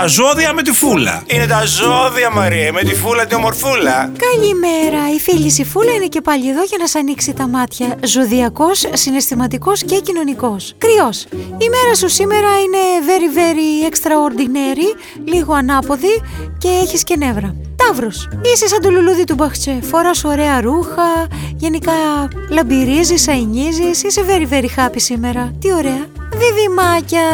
τα ζώδια με τη φούλα. Είναι τα ζώδια, Μαρία, με τη φούλα τη ομορφούλα. Καλημέρα, η φίλης η Φούλα είναι και πάλι εδώ για να σ' ανοίξει τα μάτια. Ζωδιακός, συναισθηματικός και κοινωνικός. Κρυός, η μέρα σου σήμερα είναι very very extraordinary, λίγο ανάποδη και έχεις και νεύρα. Ταύρος, είσαι σαν το λουλούδι του Μπαχτσέ, φοράς ωραία ρούχα, γενικά λαμπυρίζεις, αηνίζεις, είσαι very very happy σήμερα. Τι ωραία. Διδυμάκια,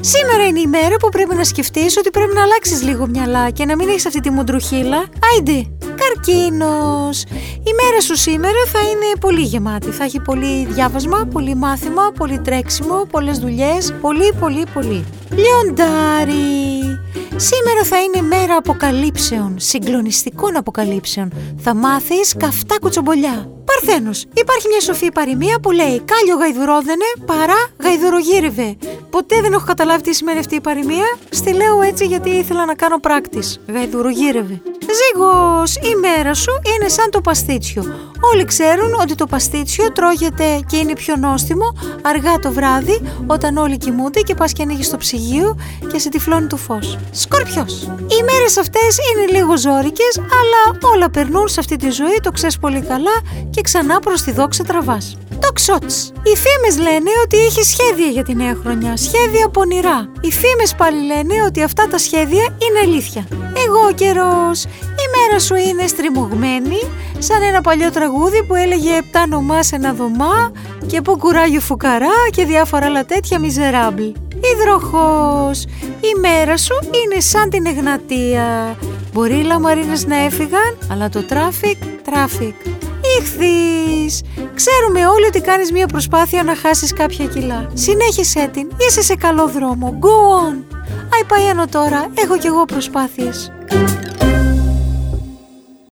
σήμερα είναι η μέρα που πρέπει να σκεφτείς ότι πρέπει να αλλάξεις λίγο μυαλά και να μην έχεις αυτή τη μουντρουχίλα. Άιντε, καρκίνος. Η μέρα σου σήμερα θα είναι πολύ γεμάτη. Θα έχει πολύ διάβασμα, πολύ μάθημα, πολύ τρέξιμο, πολλές δουλειές, πολύ πολύ πολύ. Λιοντάρι. Σήμερα θα είναι μέρα αποκαλύψεων, συγκλονιστικών αποκαλύψεων. Θα μάθεις καυτά κουτσομπολιά. Παρθένος, υπάρχει μια σοφή παροιμία που λέει «Κάλιο γαϊδουρόδενε παρά γαϊδουρογύρευε». Ποτέ δεν έχω καταλάβει τι σημαίνει αυτή η παροιμία. Στη λέω έτσι γιατί ήθελα να κάνω πράκτης. Γαϊδουρογύρευε. Ζήγος, η μέρα σου είναι σαν το παστίτσιο. Όλοι ξέρουν ότι το παστίτσιο τρώγεται και είναι πιο νόστιμο αργά το βράδυ όταν όλοι κοιμούνται και πας και ανοίγεις το ψυγείο και σε τυφλώνει το φως. Σκορπιός. Οι μέρες αυτές είναι λίγο ζόρικες αλλά όλα περνούν σε αυτή τη ζωή, το ξέρεις πολύ καλά και ξανά προς τη δόξα τραβάς. Τοξότης. Οι φήμες λένε ότι έχει σχέδια για τη νέα χρονιά, σχέδια πονηρά. Οι φήμες πάλι λένε ότι αυτά τα σχέδια είναι αλήθεια. Αιγόκερως, η μέρα σου είναι στριμωγμένη, σαν ένα παλιό τραγούδι που έλεγε «Επτά νομά σε ένα δωμά» και «Που κουράγιο φουκαρά» και διάφορα άλλα τέτοια misérables. Υδροχόος, η μέρα σου είναι σαν την Εγνατία. Μπορεί οι λαμαρίνες να έφυγαν, αλλά το traffic, traffic. Ιχθύς! Ξέρουμε όλοι ότι κάνεις μια προσπάθεια να χάσεις κάποια κιλά. Συνέχισέ την, είσαι σε καλό δρόμο. Go on! Αϊ Παϊάνο τώρα, έχω κι εγώ προσπάθειες.